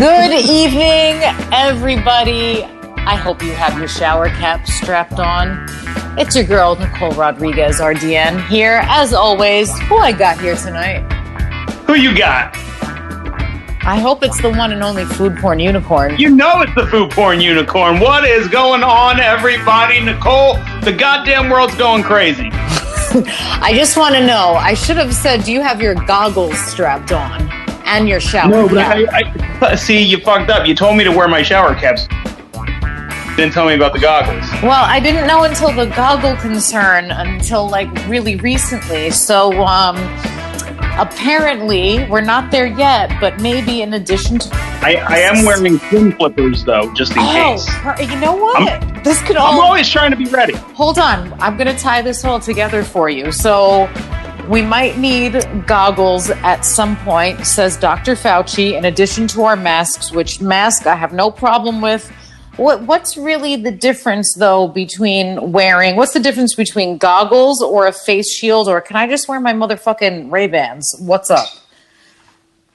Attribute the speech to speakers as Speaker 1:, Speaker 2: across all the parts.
Speaker 1: Good evening, everybody. I hope you have your shower cap strapped on. It's your girl, Nicole Rodriguez, RDN, here. As always, who I got here tonight?
Speaker 2: Who you got?
Speaker 1: I hope it's the one and only food porn unicorn.
Speaker 2: You know it's the food porn unicorn. What is going on, everybody? Nicole, the goddamn world's going crazy.
Speaker 1: I just want to know. I should have said, do you have your goggles strapped on and your shower
Speaker 2: No, but
Speaker 1: cap?
Speaker 2: I, I see you fucked up. You told me to wear my shower caps. Didn't tell me about the goggles.
Speaker 1: Well, I didn't know until the goggle concern until like really recently. So, um, apparently we're not there yet, but maybe in addition to
Speaker 2: I, I am wearing swim flippers though, just in
Speaker 1: Oh,
Speaker 2: case.
Speaker 1: per- you know what? this could all I'm
Speaker 2: always trying to be ready.
Speaker 1: hold on. I'm going to tie this all together for you. So, we might need goggles at some point, says Dr. Fauci, in addition to our masks, which mask I have no problem with. What, what's really the difference, though, between wearing? What's the difference between goggles or a face shield, or can I just wear my motherfucking Ray Bans? What's up?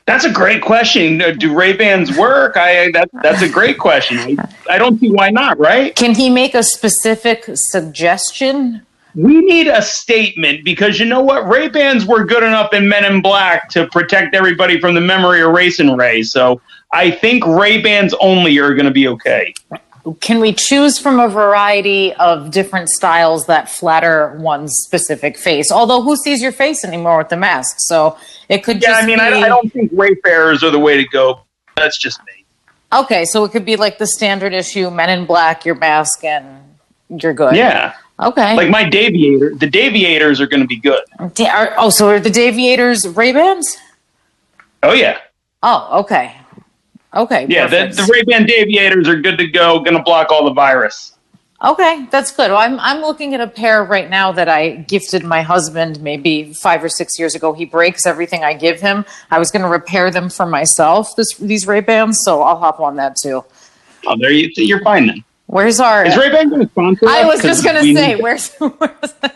Speaker 2: That's a great question. Uh, Do Ray Bans work? I that that's a great question. I, I don't see why not. Right?
Speaker 1: Can he make a specific suggestion?
Speaker 2: We need a statement because you know what? Ray Bans were good enough in Men in Black to protect everybody from the memory of erasing ray. So I think Ray Bans only are going to be okay.
Speaker 1: Can we choose from a variety of different styles that flatter one's specific face? Although, who sees your face anymore with the mask? So it could
Speaker 2: Yeah,
Speaker 1: just
Speaker 2: I mean, I,
Speaker 1: be-
Speaker 2: I don't think Wayfarers are the way to go. That's just me.
Speaker 1: Okay, so it could be like the standard issue: Men in Black, your mask, and you're good.
Speaker 2: Yeah,
Speaker 1: Okay.
Speaker 2: like my Daviator. The Daviators are going to be good.
Speaker 1: Da- are- oh, so are the Daviators Ray Bans?
Speaker 2: Oh yeah,
Speaker 1: Oh, okay. Okay.
Speaker 2: yeah. The, the Ray Ban Daviators are good to go. Going to block all the virus.
Speaker 1: Okay, that's good. Well, I'm I'm looking at a pair right now that I gifted my husband maybe five or six years ago. He breaks everything I give him. I was going to repair them for myself. This these Ray Bans, so I'll hop on that too.
Speaker 2: Oh, there you. You're fine then.
Speaker 1: Where's our?
Speaker 2: Is Ray Ban going to sponsor?
Speaker 1: I was just going to say, where's, where's the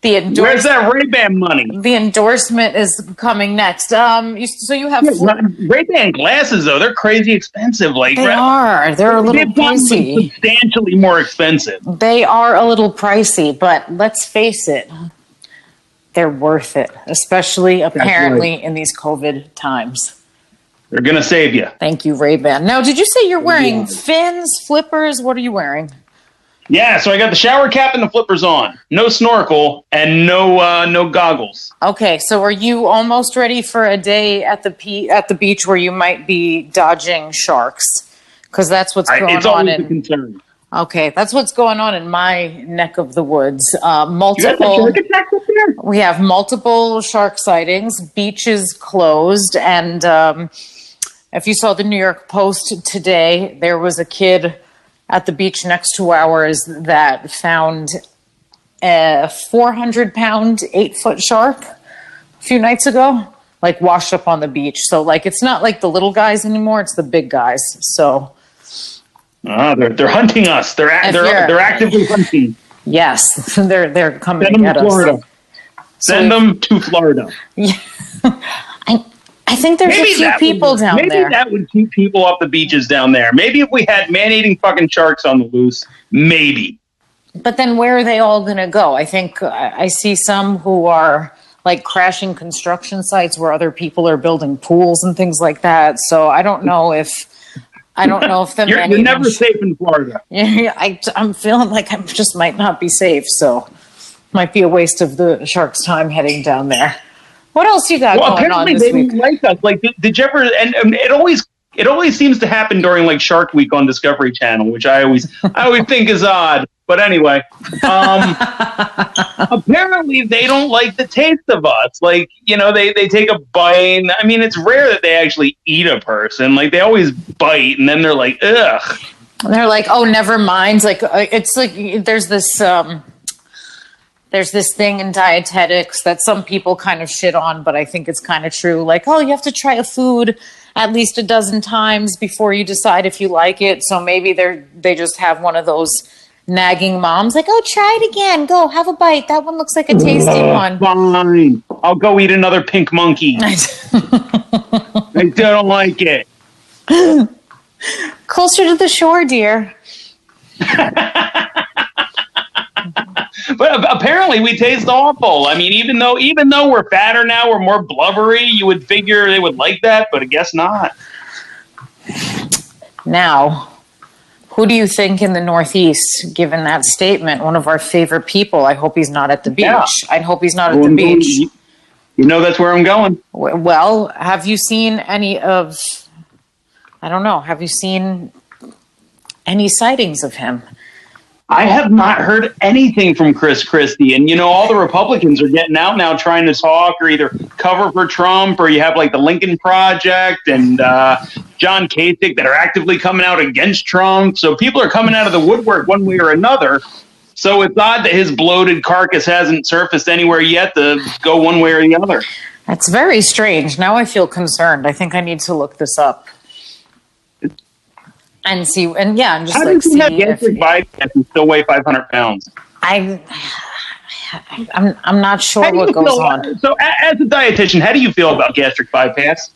Speaker 2: Where's that Ray Ban money?
Speaker 1: the endorsement is coming next. Um, you, so you have
Speaker 2: Ray Ban glasses though, they're crazy expensive. Like
Speaker 1: they are they're a little pricey.
Speaker 2: substantially more expensive.
Speaker 1: They are a little pricey, but let's face it, they're worth it, especially apparently in these COVID times.
Speaker 2: They're gonna save you.
Speaker 1: Thank you, Ray Ban. Now, did you say you're wearing fins, flippers? What are you wearing?
Speaker 2: Yeah, so I got the shower cap and the flippers on. No snorkel and no uh, no goggles.
Speaker 1: Okay, so are you almost ready for a day at the pe- at the beach where you might be dodging sharks? Because that's what's
Speaker 2: I,
Speaker 1: going
Speaker 2: it's
Speaker 1: on
Speaker 2: always a
Speaker 1: in.
Speaker 2: concern.
Speaker 1: Okay, that's what's going on in my neck of the woods. Uh,
Speaker 2: You have
Speaker 1: multiple.
Speaker 2: shark attacks up?
Speaker 1: We have multiple shark sightings, beaches closed, and um, if you saw the New York Post today, there was a kid at the beach next to ours that found a 400 pound, eight foot shark a few nights ago, like washed up on the beach. So, like, it's not like the little guys anymore, it's the big guys. So,
Speaker 2: Ah, they're they're hunting us. They're a- they're they're actively hunting.
Speaker 1: yes, they're, they're coming
Speaker 2: Send them to Florida.
Speaker 1: us.
Speaker 2: Send them to Florida.
Speaker 1: I, I think there's a few people
Speaker 2: would,
Speaker 1: down
Speaker 2: maybe
Speaker 1: there.
Speaker 2: Maybe that would keep people off the beaches down there. Maybe if we had man-eating fucking sharks on the loose, maybe.
Speaker 1: But then where are they all going to go? I think uh, I I see some who are like crashing construction sites where other people are building pools and things like that. So I don't know if I don't know if the
Speaker 2: You're, you're never
Speaker 1: sh-
Speaker 2: safe in Florida.
Speaker 1: Yeah, I, I'm feeling like I just might not be safe. So might be a waste of the shark's time heading down there. What else you got
Speaker 2: Well,
Speaker 1: going on
Speaker 2: apparently they
Speaker 1: week?
Speaker 2: didn't like us. Like, did, did you ever? And, and it always it always seems to happen during like Shark Week on Discovery Channel, which I always I always think is odd. But anyway, um, apparently they don't like the taste of us. Like, you know, they they take a bite. I mean, it's rare that they actually eat a person. Like, they always bite, and then they're like, ugh.
Speaker 1: And they're like, oh, never mind. Like uh, it's like there's this um, there's this thing in dietetics that some people kind of shit on, but I think it's kind of true. Like, oh, you have to try a food at least a dozen times before you decide if you like it. So maybe they're they just have one of those nagging moms like, oh, try it again. Go have a bite. That one looks like a tasty one.
Speaker 2: Fine, I'll go eat another pink monkey. I don't like it.
Speaker 1: Closer to the shore, dear.
Speaker 2: but apparently we taste awful. I mean, even though even though we're fatter now, we're more blubbery. You would figure they would like that, but I guess not.
Speaker 1: Now, who do you think in the Northeast, given that statement, one of our favorite people? I hope he's not at the beach.
Speaker 2: Yeah.
Speaker 1: I hope he's not at the beach.
Speaker 2: You, you know that's where I'm going.
Speaker 1: Well, have you seen any of? I don't know. Have you seen any sightings of him?
Speaker 2: I have not heard anything from Chris Christie. And, you know, all the Republicans are getting out now trying to talk or either cover for Trump or you have like the Lincoln Project and uh, John Kasich that are actively coming out against Trump. So people are coming out of the woodwork one way or another. So it's odd that his bloated carcass hasn't surfaced anywhere yet to go one way or the other.
Speaker 1: That's very strange. Now I feel concerned. I think I need to look this up and see and yeah and just
Speaker 2: How
Speaker 1: like see
Speaker 2: have
Speaker 1: if,
Speaker 2: gastric bypass and still weigh 500 pounds?
Speaker 1: I I'm I'm not sure what goes
Speaker 2: feel-
Speaker 1: on.
Speaker 2: So, as a dietitian, how do you feel about gastric bypass?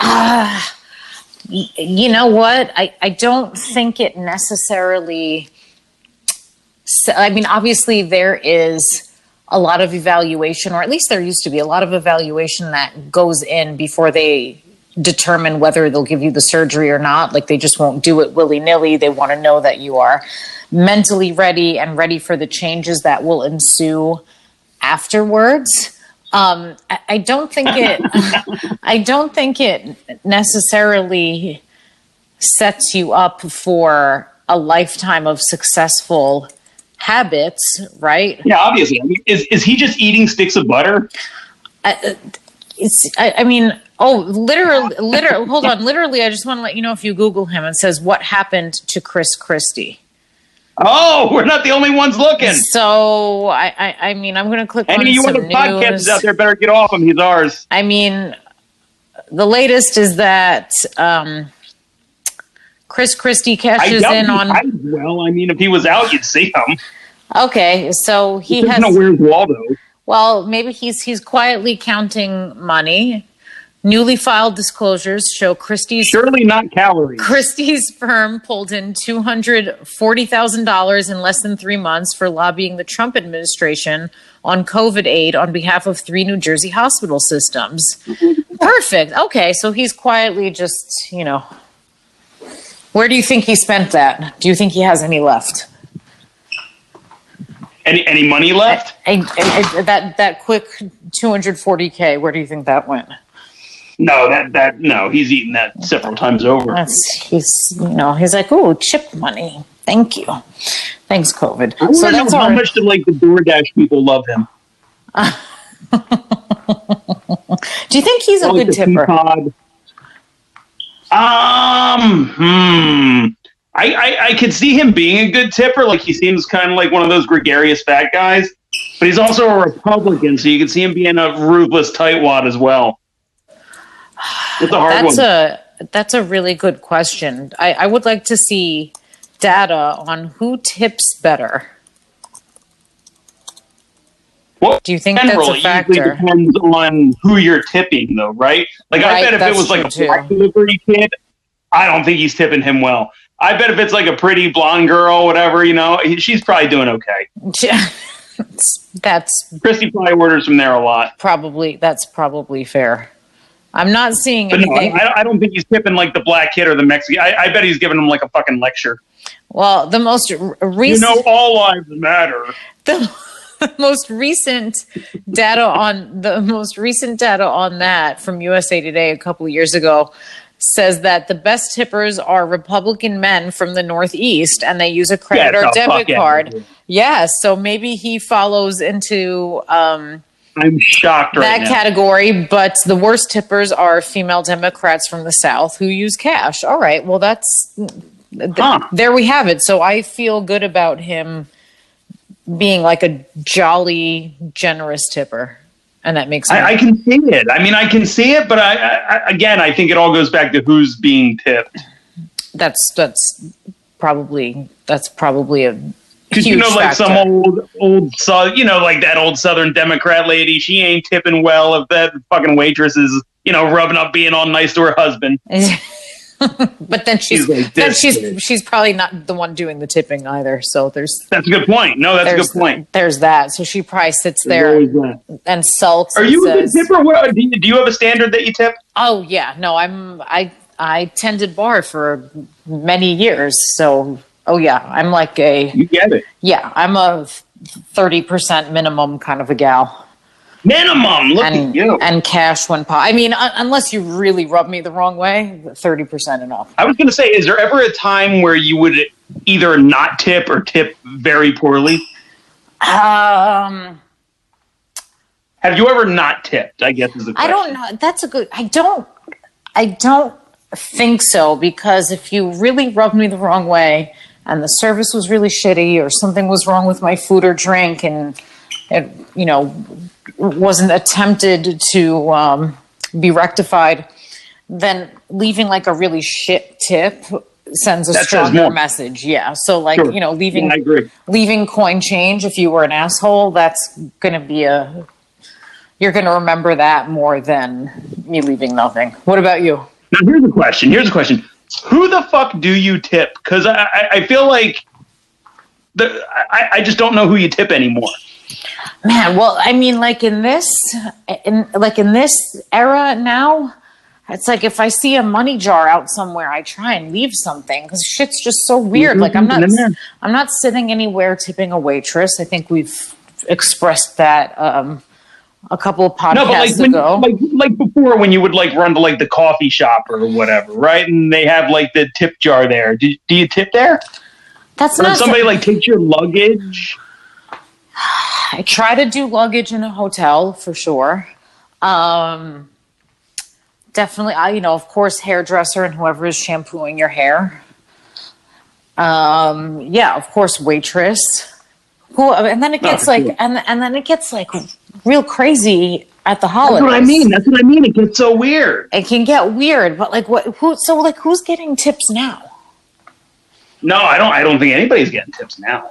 Speaker 1: Uh, y- You know what? I I don't think it necessarily. I mean, obviously there is a lot of evaluation, or at least there used to be a lot of evaluation that goes in before they determine whether they'll give you the surgery or not. Like they just won't do it willy nilly. They want to know that you are mentally ready and ready for the changes that will ensue afterwards. Um, I, I don't think it. I don't think it necessarily sets you up for a lifetime of successful habits, right?
Speaker 2: Yeah, obviously. I mean, is, is he just eating sticks of butter?
Speaker 1: It's, I, I mean, oh, literally, literally, hold on, literally, I just want to let you know if you Google him, and says what happened to Chris Christie.
Speaker 2: Oh, we're not the only ones looking.
Speaker 1: So, I, I, I mean, I'm going to click
Speaker 2: Any
Speaker 1: on
Speaker 2: of you other podcasters out there better get off him. He's ours.
Speaker 1: I mean, the latest is that um, Chris Christie cashes in on.
Speaker 2: well. I mean, if he was out, you'd see him.
Speaker 1: Okay, so he
Speaker 2: There's
Speaker 1: has.
Speaker 2: no Where's Waldo.
Speaker 1: Well, maybe he's he's quietly counting money. Newly filed disclosures show Christie's
Speaker 2: Surely not calories.
Speaker 1: Christie's firm pulled in two hundred forty thousand dollars in less than three months for lobbying the Trump administration on COVID aid on behalf of three New Jersey hospital systems. Perfect. Okay, so he's quietly just you know. Where do you think he spent that? Do you think he has any left?
Speaker 2: Any any money left?
Speaker 1: I, I- I- that that quick 240k. Where do you think that went?
Speaker 2: No, that that no. He's eaten that several times over.
Speaker 1: That's he's you know he's like oh chip money. Thank you, thanks COVID.
Speaker 2: I
Speaker 1: So
Speaker 2: want to
Speaker 1: that's
Speaker 2: know how
Speaker 1: our,
Speaker 2: much do like the DoorDash people love him.
Speaker 1: Do you think he's a good tipper?
Speaker 2: Peapod. Um, hmm. I, I I could see him being a good tipper. Like he seems kind of like one of those gregarious fat guys, but he's also a Republican, so you can see him being a ruthless tightwad as well. It's a hard
Speaker 1: That's
Speaker 2: one.
Speaker 1: a that's a really good question. I, I would like to see data on who tips better.
Speaker 2: Well,
Speaker 1: Do you think
Speaker 2: general,
Speaker 1: that's a factor?
Speaker 2: depends on who you're tipping, though, right? Like I bet if it was like a black delivery kid, I don't think he's tipping him well. I bet if it's like a pretty blonde girl, whatever, you know, she's probably doing okay.
Speaker 1: that's
Speaker 2: Christie probably orders from there a lot.
Speaker 1: probably that's probably fair. I'm not seeing
Speaker 2: But no, I,
Speaker 1: anything.
Speaker 2: I don't think he's tipping like the black kid or the Mexican. I, I bet he's giving him like a fucking lecture.
Speaker 1: well, the most r-
Speaker 2: You know, all lives matter.
Speaker 1: the most recent data on the most recent data on that from USA Today a couple of years ago says that the best tippers are Republican men from the Northeast, and they use a credit
Speaker 2: Get
Speaker 1: or debit card. Yes, so maybe he follows into um,
Speaker 2: I'm shocked right
Speaker 1: that
Speaker 2: now.
Speaker 1: category. But the worst tippers are female Democrats from the South who use cash. All right, well that's th-
Speaker 2: Huh.
Speaker 1: there we have it. So I feel good about him being like a jolly, generous tipper, and that makes.
Speaker 2: I, I can see it. I mean, I can see it, but I, I again, I think it all goes back to who's being tipped.
Speaker 1: that's that's probably that's probably a
Speaker 2: Because you know, like
Speaker 1: factor.
Speaker 2: some old, old, Sou- you know, like that old Southern Democrat lady. She ain't tipping well if that fucking waitress is, you know, rubbing up, being all nice to her husband.
Speaker 1: but then she's,
Speaker 2: She's like
Speaker 1: then she's
Speaker 2: kid.
Speaker 1: she's probably not the one doing the tipping either. So there's
Speaker 2: That's a good point. No, that's a good point.
Speaker 1: there's that. So she probably sits there and sulks.
Speaker 2: Are you a good tipper? What, do, you, do you have a standard that you tip?
Speaker 1: Oh yeah, no, I'm I I tended bar for many years. So oh yeah, I'm like a
Speaker 2: You get it.
Speaker 1: yeah, I'm a thirty percent minimum kind of a gal.
Speaker 2: Minimum. Look
Speaker 1: and
Speaker 2: at you.
Speaker 1: and cash when po- I mean, un- unless you really rub me the wrong way, thirty percent enough.
Speaker 2: I was going to say, is there ever a time where you would either not tip or tip very poorly?
Speaker 1: Um,
Speaker 2: Have you ever not tipped? I guess is the
Speaker 1: I don't know. That's a good. I don't. I don't think so because if you really rubbed me the wrong way and the service was really shitty or something was wrong with my food or drink and it you know wasn't attempted to um, be rectified, then leaving like a really shit tip sends a
Speaker 2: That
Speaker 1: stronger message. Yeah. So like
Speaker 2: Sure.
Speaker 1: you know leaving
Speaker 2: Yeah, I agree.
Speaker 1: leaving coin change if you were an asshole that's going to be a you're going to remember that more than me leaving nothing what about you
Speaker 2: Now here's a question. Here's a question. Who the fuck do you tip? Because I, I, I feel like the I, I just don't know who you tip anymore.
Speaker 1: Man well i mean like in this in like in this era now it's like if i see a money jar out somewhere i try and leave something because shit's just so weird like i'm not
Speaker 2: in
Speaker 1: i'm not sitting anywhere tipping a waitress i think we've expressed that um a couple of podcasts
Speaker 2: No, but like when,
Speaker 1: ago
Speaker 2: like like before when you would like run to like the coffee shop or whatever, right? And they have like the tip jar there. Do, do you tip there?
Speaker 1: that's
Speaker 2: Or
Speaker 1: not
Speaker 2: somebody like takes your luggage?
Speaker 1: I try to do luggage in a hotel for sure. Um, definitely, I you know, of course, hairdresser and whoever is shampooing your hair. Um, yeah, of course, waitress. Who and then it gets
Speaker 2: for
Speaker 1: like and and then it gets like real crazy at the holidays.
Speaker 2: That's what I mean. That's what I mean. It gets so weird.
Speaker 1: It can get weird, but like what? Who? So like, who's getting tips now?
Speaker 2: No, I don't. I don't think anybody's getting tips now.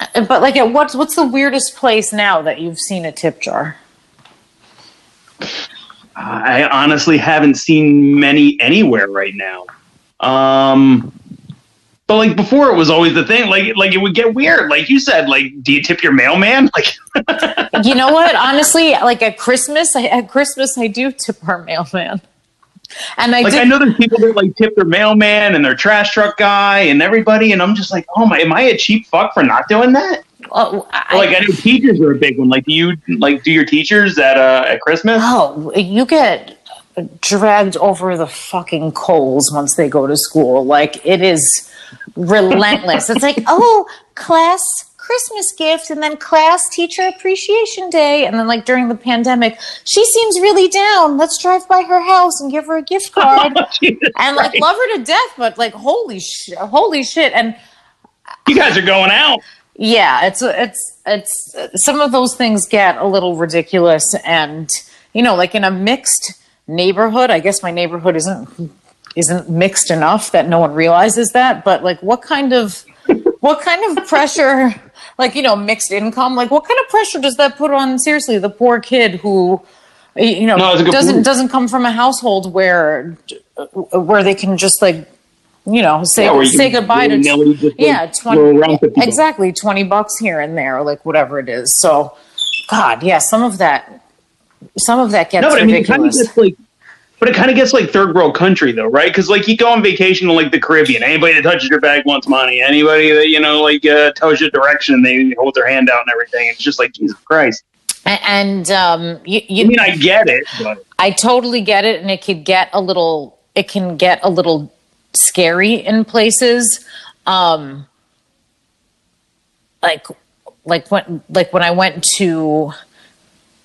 Speaker 1: Uh, But like, at what's what's the weirdest place now that you've seen a tip jar?
Speaker 2: I honestly haven't seen many anywhere right now. Um, but like before, it was always the thing. Like, like it would get weird. Like you said, like, do you tip your mailman? Like,
Speaker 1: you know what? Honestly, like at Christmas, I, at Christmas I do tip our mailman, and I
Speaker 2: like
Speaker 1: did.
Speaker 2: I know there's people that like tip their mailman and their trash truck guy and everybody, and I'm just like, oh my, am I a cheap fuck for not doing that?
Speaker 1: oh, I-
Speaker 2: like I know teachers are a big one. Like, do you like do your teachers at uh at Christmas?
Speaker 1: oh, you get dragged over the fucking coals once they go to school. Like it is relentless. it's like, oh, class Christmas gift, and then class teacher appreciation day, and then like during the pandemic, she seems really down. Let's drive by her house and give her a gift card.
Speaker 2: Oh,
Speaker 1: and like love her to death, but like holy shit, holy shit, and
Speaker 2: you guys are going out.
Speaker 1: yeah, it's it's it's some of those things get a little ridiculous, and you know, like in a mixed neighborhood, I guess my neighborhood isn't isn't mixed enough that no one realizes that. But like, what kind of what kind of pressure? Like you know, mixed income. Like, what kind of pressure does that put on? Seriously, the poor kid who you know
Speaker 2: No, it's a good
Speaker 1: doesn't
Speaker 2: point.
Speaker 1: doesn't come from a household where where they can just like you know say
Speaker 2: Yeah, you
Speaker 1: say goodbye to yeah 20
Speaker 2: around 50 bucks.
Speaker 1: exactly 20 bucks here and there like whatever it is so god yeah some of that some of that gets
Speaker 2: No, but I mean, kind of
Speaker 1: ridiculous
Speaker 2: like, but it kind of gets like third world country though, right? Because like you go on vacation to like the Caribbean, anybody that touches your bag wants money. Anybody that you know like uh, tells you direction, they hold their hand out and everything. It's just like Jesus Christ.
Speaker 1: And um you, you
Speaker 2: I mean, I get it, but
Speaker 1: I totally get it, and it could get a little. It can get a little scary in places. Um, like, like when, like when I went to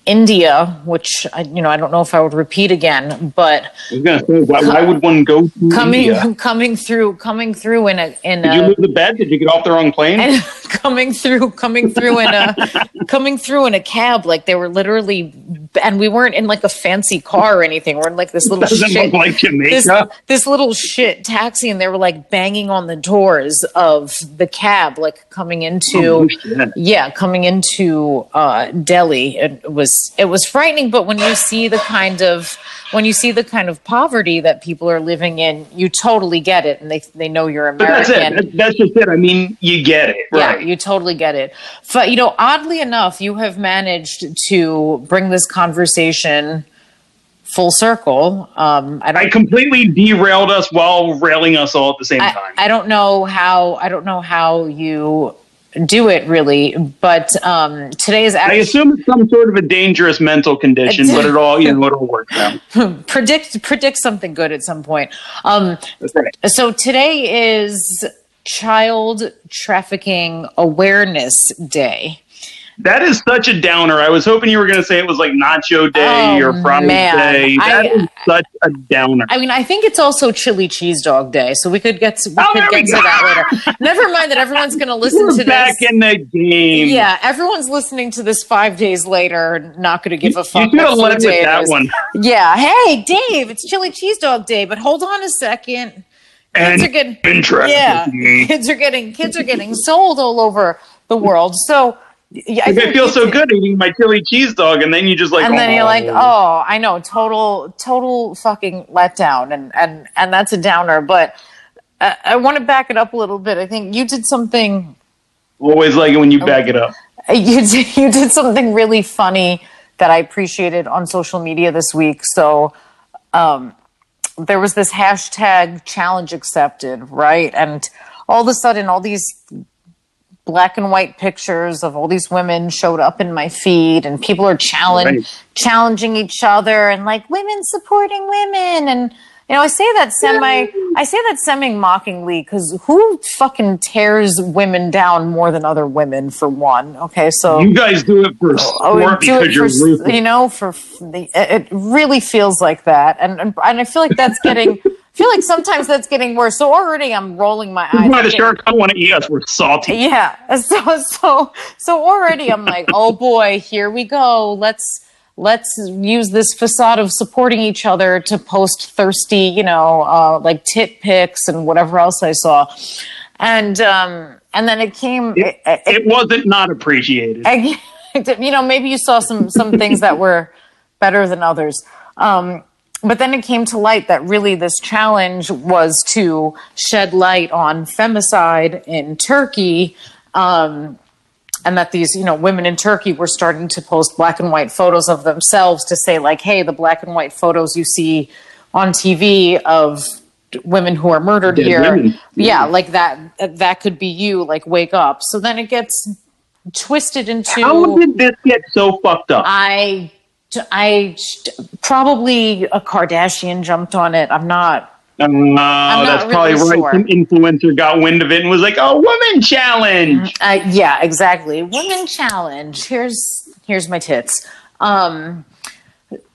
Speaker 1: India, which I, you know, I don't know if I would repeat again, but
Speaker 2: I was gonna say, why, why would one go
Speaker 1: coming,
Speaker 2: India?
Speaker 1: coming through, coming through in a in
Speaker 2: Did you
Speaker 1: a
Speaker 2: lose the bed? Did you get off the wrong plane?
Speaker 1: coming through, coming through in a, coming through in a cab. Like they were literally, and we weren't in like a fancy car or anything. We're in like this little
Speaker 2: Doesn't
Speaker 1: shit,
Speaker 2: like Jamaica.
Speaker 1: this, this little shit taxi, and they were like banging on the doors of the cab, like coming into,
Speaker 2: Oh,
Speaker 1: yeah, coming into uh, Delhi. It was it was frightening, but when you see the kind of when you see the kind of poverty that people are living in, you totally get it, and they they know you're
Speaker 2: But that's it. That- That's just it. I mean, you get it, right?
Speaker 1: Yeah, you totally get it. But you know, oddly enough, you have managed to bring this conversation full circle. Um, I don't.
Speaker 2: I completely derailed us while railing us all at the same
Speaker 1: I,
Speaker 2: time.
Speaker 1: I don't know how. I don't know how you do it really, but um, today is
Speaker 2: I assume it's some sort of a dangerous mental condition, but it all, you know, it'll work out.
Speaker 1: predict predict something good at some point. Um,
Speaker 2: right.
Speaker 1: so today is Child Trafficking Awareness Day.
Speaker 2: That is such a downer. I was hoping you were going to say it was like Nacho Day
Speaker 1: Oh,
Speaker 2: or Fries. Day. That
Speaker 1: I-
Speaker 2: is such a downer.
Speaker 1: I mean, I think it's also Chili Cheese Dog Day, so we could get to, we
Speaker 2: Oh,
Speaker 1: could
Speaker 2: there we
Speaker 1: get to that later. Never mind that everyone's going to listen
Speaker 2: We're
Speaker 1: to
Speaker 2: back
Speaker 1: this.
Speaker 2: in the game.
Speaker 1: yeah, everyone's listening to this five days later, not going to give a
Speaker 2: You
Speaker 1: fuck.
Speaker 2: should have led with that one.
Speaker 1: Yeah, hey Dave, it's Chili Cheese Dog Day, but hold on a second.
Speaker 2: And
Speaker 1: Kids are getting yeah, kids are getting kids are getting sold all over the world. So yeah,
Speaker 2: I
Speaker 1: think
Speaker 2: feel so good eating my chili cheese dog, and then you just like,
Speaker 1: and then
Speaker 2: oh.
Speaker 1: you're like, oh, I know, total, total fucking letdown, and and and that's a downer. But uh, I want to back it up a little bit. I think you did something.
Speaker 2: always like it when you back it up.
Speaker 1: You did, you did something really funny that I appreciated on social media this week. So. Um, there was this hashtag challenge accepted, right? And all of a sudden, all these black and white pictures of all these women showed up in my feed, and people are challenge,
Speaker 2: Right.
Speaker 1: challenging each other and like women supporting women. And you know, I say that semi, I say that semi mockingly because who fucking tears women down more than other women? For one, okay, so
Speaker 2: You guys do it for
Speaker 1: Oh, do
Speaker 2: because
Speaker 1: it
Speaker 2: you're
Speaker 1: for
Speaker 2: ruthless.
Speaker 1: you know for the it really feels like that and and, i feel like that's getting feel like sometimes that's getting worse so already i'm rolling my eyes
Speaker 2: Why the sharks don't want to eat us? We're salty.
Speaker 1: yeah so so so already i'm like oh boy here we go let's let's use this facade of supporting each other to post thirsty you know uh, like tit pics and whatever else i saw and um and then it came
Speaker 2: It, it wasn't not appreciated.
Speaker 1: I, you know, maybe you saw some some things that were better than others. Um, but then it came to light that really this challenge was to shed light on femicide in Turkey. Um, and that these, you know, women in Turkey were starting to post black and white photos of themselves to say, like, hey, the black and white photos you see on TV of women who are murdered
Speaker 2: Dead
Speaker 1: here.
Speaker 2: women.
Speaker 1: Yeah, like that that could be you, like wake up. So then it gets twisted into
Speaker 2: How did this get so fucked up?
Speaker 1: I, I probably a Kardashian jumped on it. I'm not.
Speaker 2: Uh, that's
Speaker 1: really
Speaker 2: probably right.
Speaker 1: sure.
Speaker 2: Some influencer got wind of it and was like, "Oh, woman challenge."
Speaker 1: Uh, yeah, exactly. Woman challenge. Here's here's my tits. Um,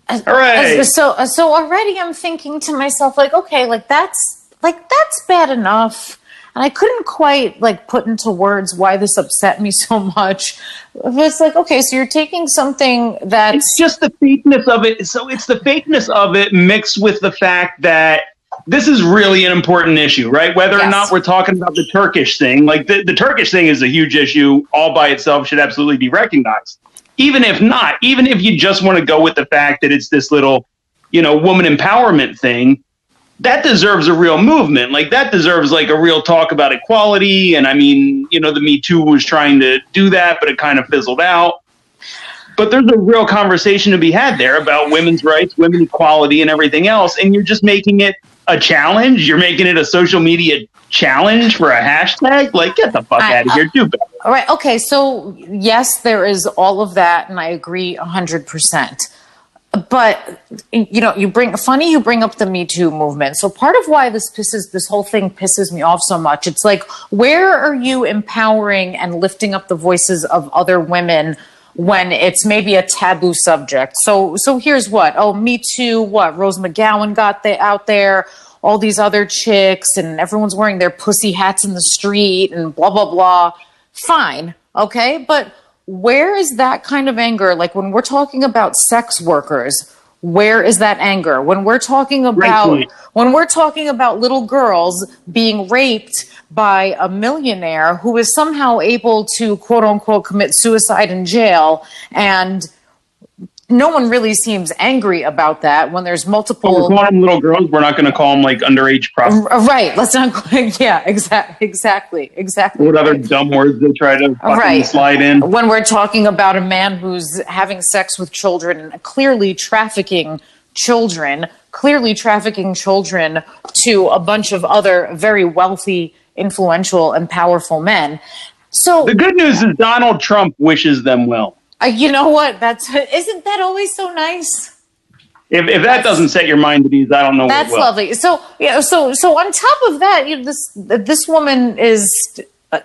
Speaker 2: Hooray!
Speaker 1: so so already I'm thinking to myself like, okay, like that's like that's bad enough. And I couldn't quite like put into words why this upset me so much. It's like, okay, so you're taking something that
Speaker 2: It's just the fakeness of it. So it's the fakeness of it mixed with the fact that this is really an important issue, right? Whether or not we're talking about the Turkish thing, like the, the Turkish thing is a huge issue all by itself, should absolutely be recognized. Even if not, even if you just want to go with the fact that it's this little, you know, woman empowerment thing, that deserves a real movement. Like that deserves like a real talk about equality. And I mean, you know, the Me Too was trying to do that, but it kind of fizzled out but there's a real conversation to be had there about women's rights, women equality, and everything else. And you're just making it a challenge. You're making it a social media challenge for a hashtag. Like, get the fuck
Speaker 1: I-
Speaker 2: out of here. Do better.
Speaker 1: All right. Okay. So yes, there is all of that, and I agree hundred percent. But you know, you bring funny. You bring up the Me Too movement. So part of why this pisses this whole thing pisses me off so much. It's like, where are you empowering and lifting up the voices of other women? When it's maybe a taboo subject. So, so here's what. Oh, Me Too. What Rose McGowan got the, out there. All these other chicks, and everyone's wearing their pussy hats in the street, and blah blah blah fine, okay, but where is that kind of anger? Like when we're talking about sex workers, where is that anger? When we're talking about when we're talking about little girls being raped by a millionaire who is somehow able to quote unquote commit suicide in jail and no one really seems angry about that when there's
Speaker 2: But we're
Speaker 1: multiple
Speaker 2: calling them little girls. We're not going to call them like underage prostitutes.
Speaker 1: Uh, right let's not yeah exactly exactly exactly
Speaker 2: What other dumb words they try to fucking
Speaker 1: Right.
Speaker 2: slide in?
Speaker 1: when we're talking about a man who's having sex with children, clearly trafficking children, clearly trafficking children to a bunch of other very wealthy, influential, and powerful men. So,
Speaker 2: The good news is Donald Trump wishes them well.
Speaker 1: Uh, you know what? That's isn't that always so nice?
Speaker 2: If, if that doesn't set your mind at ease, I don't know
Speaker 1: That's
Speaker 2: what will.
Speaker 1: lovely. So, yeah. So, so on top of that, you know, this this woman is uh,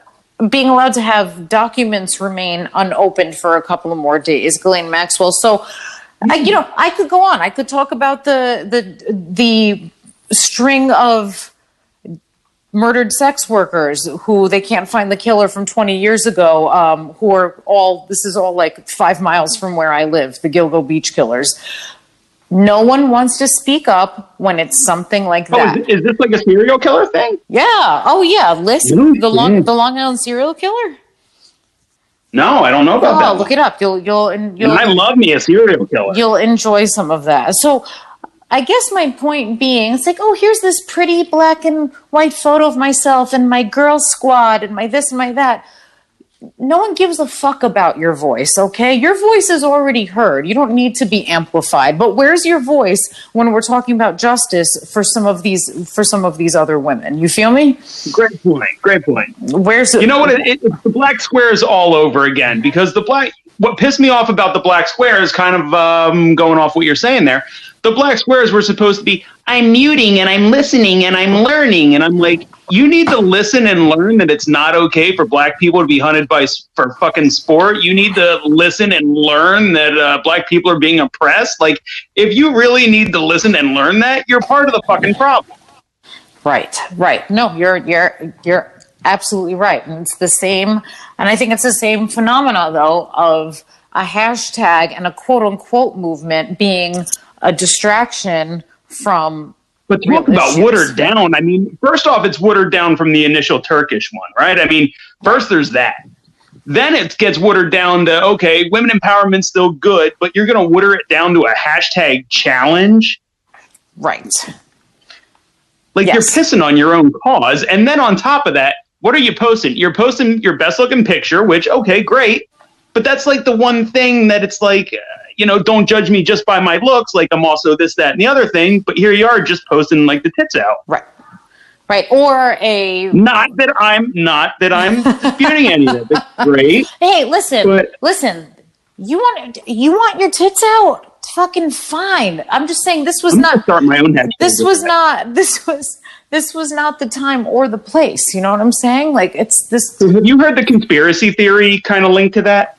Speaker 1: being allowed to have documents remain unopened for a couple of more days. Ghislaine Maxwell. So, I, you know, I could go on. I could talk about the the the string of murdered sex workers who they can't find the killer from 20 years ago um, who are all this is all like five miles from where i live the gilgo beach killers no one wants to speak up when it's something like
Speaker 2: Oh,
Speaker 1: that
Speaker 2: is, is this like a serial killer thing?
Speaker 1: yeah oh yeah listen
Speaker 2: Really?
Speaker 1: the long the long island serial killer
Speaker 2: No, I don't know about
Speaker 1: oh
Speaker 2: that.
Speaker 1: look it up you'll you'll you'll
Speaker 2: and I love me a serial killer.
Speaker 1: you'll enjoy some of that. So I guess my point being, it's like, oh, here's this pretty black and white photo of myself and my girl squad and my this and my that. No one gives a fuck about your voice, okay? Your voice is already heard. You don't need to be amplified. But where's your voice when we're talking about justice for some of these for some of these other women? You feel me?
Speaker 2: Great point. Great point.
Speaker 1: Where's
Speaker 2: You know what? It, it, it's the black squares all over again because the black. What pissed me off about the black squares, kind of um, going off what you're saying there, the black squares were supposed to be I'm muting and I'm listening and I'm learning and I'm like, you need to listen and learn that it's not okay for black people to be hunted by for fucking sport. You need to listen and learn that uh, black people are being oppressed. Like, if you really need to listen and learn that, you're part of the fucking problem.
Speaker 1: Right, right. No, you're you're you're absolutely right. And it's the same and I think it's the same phenomena though of a hashtag and a quote unquote movement being a distraction from
Speaker 2: But talk about
Speaker 1: issues.
Speaker 2: watered down. I mean, first off, it's watered down from the initial Turkish one, right? I mean, first there's that. Then it gets watered down to okay, women empowerment's still good, but you're going to water it down to a hashtag challenge.
Speaker 1: right.
Speaker 2: Like
Speaker 1: Yes.
Speaker 2: you're pissing on your own cause, and then on top of that, what are you posting? You're posting your best looking picture, which okay, great, but that's like the one thing that it's like, uh, you know, don't judge me just by my looks. Like I'm also this, that, and the other thing. But here you are, just posting like the tits out.
Speaker 1: Right. Right. Or a
Speaker 2: Not that I'm not that I'm disputing any of it. Great.
Speaker 1: hey, listen,
Speaker 2: But-
Speaker 1: listen. You want you want your tits out? Fucking fine. I'm just saying this was
Speaker 2: I'm
Speaker 1: not
Speaker 2: start my own hashtag.
Speaker 1: this was
Speaker 2: that.
Speaker 1: not this was this was not the time or the place. You know what I'm saying? Like it's this
Speaker 2: Have you heard the conspiracy theory kind of link to that?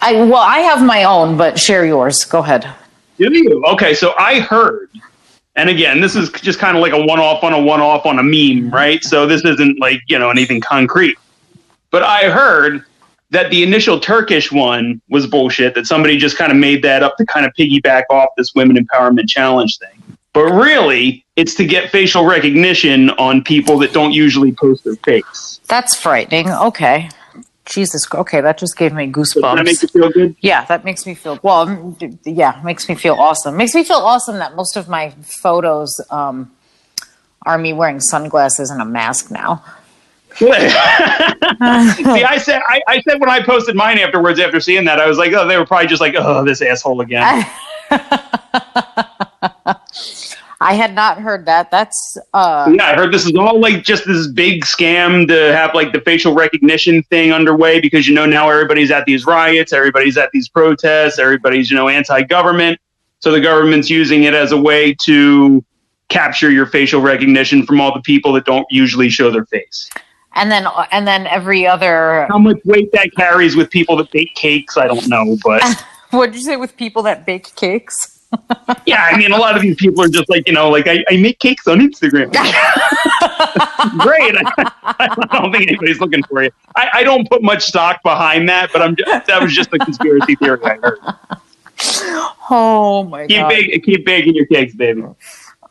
Speaker 1: I well, I have my own, but share yours. Go ahead.
Speaker 2: Do you? Okay, so I heard, and again, this is just kind of like a one-off on a one-off on a meme, right? So this isn't like you know anything concrete. But I heard that the initial Turkish one was bullshit. That somebody just kind of made that up to kind of piggyback off this women empowerment challenge thing. But really, it's to get facial recognition on people that don't usually post their face.
Speaker 1: That's frightening. Okay. Jesus. Okay, that just gave me
Speaker 2: Does that make
Speaker 1: goosebumps.
Speaker 2: you feel good?
Speaker 1: Yeah, that makes me feel well. mm, Yeah, makes me feel awesome. Makes me feel awesome that most of my photos um, are me wearing sunglasses and a mask now.
Speaker 2: See, I said, I, I said when I posted mine afterwards, after seeing that, I was like, oh, they were probably just like, oh, this asshole again.
Speaker 1: I had not heard that. That's uh,
Speaker 2: yeah, I heard this is all like just this big scam to have like the facial recognition thing underway because you know now everybody's at these riots, everybody's at these protests, everybody's you know anti-government, so the government's using it as a way to capture your facial recognition from all the people that don't usually show their face.
Speaker 1: And then and then every other.
Speaker 2: How much weight that carries with people that bake cakes, I don't know, but.
Speaker 1: What did you say with people that bake cakes?
Speaker 2: Yeah, I mean, a lot of these people are just like, you know, like I, I make cakes on Instagram. Great. I, I, don't think anybody's looking for you. I, I, don't put much stock behind that, but I'm just, that was just a conspiracy theory I heard.
Speaker 1: Oh my
Speaker 2: keep
Speaker 1: god!
Speaker 2: Bake, keep baking your cakes, baby.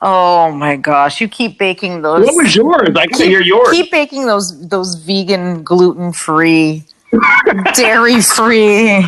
Speaker 1: Oh my gosh! You keep baking those.
Speaker 2: What was yours? I can hear yours.
Speaker 1: Keep baking those those vegan, gluten free, dairy free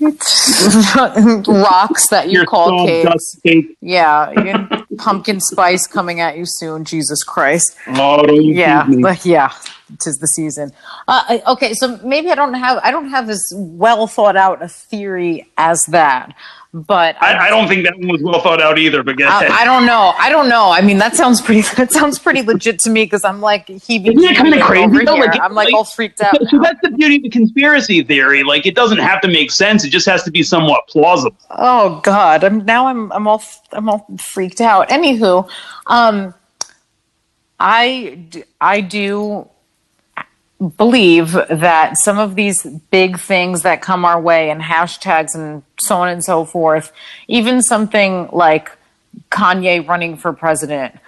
Speaker 1: rocks that you
Speaker 2: Your
Speaker 1: call cakes. Yeah, pumpkin spice coming at you soon. Jesus Christ.
Speaker 2: Oh,
Speaker 1: Yeah, but yeah, tis the season. Uh, okay, so maybe I don't have I don't have as well thought out a theory as that, but
Speaker 2: I, I don't think that one was well thought out either. But
Speaker 1: I, I don't know. I don't know. I mean, that sounds pretty. That sounds pretty legit to me because I'm like he
Speaker 2: Isn't it kinda crazy, though? Like,
Speaker 1: I'm like
Speaker 2: like-
Speaker 1: all freaked out.
Speaker 2: So, so that's the beauty of the conspiracy theory. Like, it doesn't have to make sense. It just has to be somewhat plausible.
Speaker 1: Oh God! I'm now I'm I'm all I'm all freaked out. Anywho, um, I I do believe that some of these big things that come our way and hashtags and so on and so forth, even something like Kanye running for president.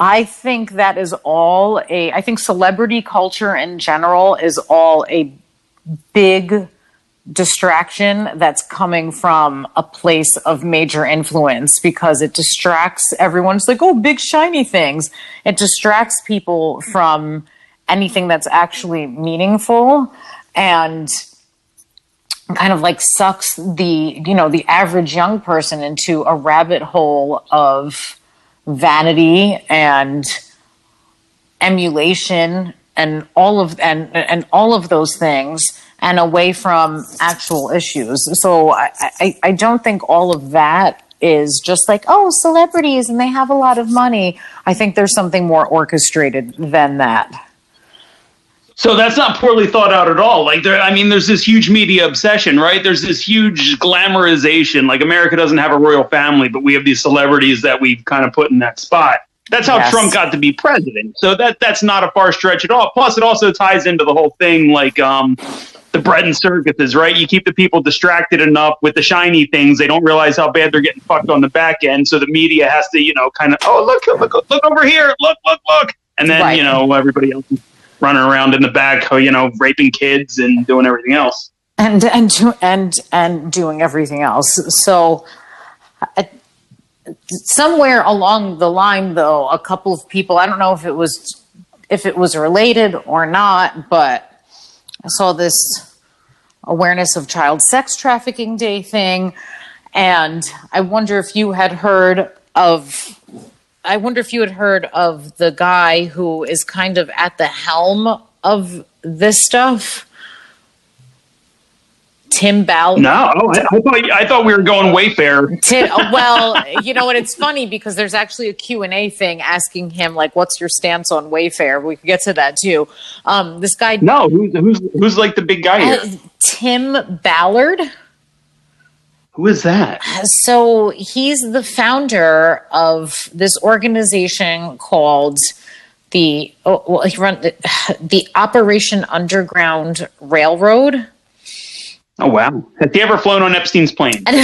Speaker 1: I think that is all a, I think celebrity culture in general is all a big distraction that's coming from a place of major influence because it distracts everyone. It's like, oh, big shiny things. It distracts people from anything that's actually meaningful and kind of like sucks the, you know, the average young person into a rabbit hole of vanity and emulation and all of and and all of those things and away from actual issues. So I, I i don't think all of that is just like oh celebrities and they have a lot of money. I think there's something more orchestrated than that
Speaker 2: So that's not poorly thought out at all. Like, there, I mean, there's this huge media obsession, right? There's this huge glamorization. Like, America doesn't have a royal family, but we have these celebrities that we've kind of put in that spot. That's how
Speaker 1: Yes.
Speaker 2: Trump got to be president. So that that's not a far stretch at all. Plus, it also ties into the whole thing, like um, the bread and circuses, right? You keep the people distracted enough with the shiny things; they don't realize how bad they're getting fucked on the back end. So the media has to, you know, kind of, oh look, look, look over here, look, look, look, and then
Speaker 1: Right.
Speaker 2: you know everybody else is running around in the back, you know, raping kids and doing everything else.
Speaker 1: and and and and doing everything else so somewhere along the line though a couple of people i don't know if it was if it was related or not but i saw this awareness of child sex trafficking day thing and i wonder if you had heard of i wonder if you had heard of the guy who is kind of at the helm of this stuff tim ballard
Speaker 2: No, oh, I, I thought I thought we were going Wayfair.
Speaker 1: Ti- uh, well, you know what? It's funny because there's actually a Q and A thing asking him like, "What's your stance on Wayfair?" We could get to that too. Um, this guy,
Speaker 2: No, who's who's who's like the big guy here?
Speaker 1: uh, Tim Ballard.
Speaker 2: Who is that?
Speaker 1: So he's the founder of this organization called the oh, well, he run the, the Operation Underground Railroad.
Speaker 2: Oh wow! Has he ever flown on Epstein's plane?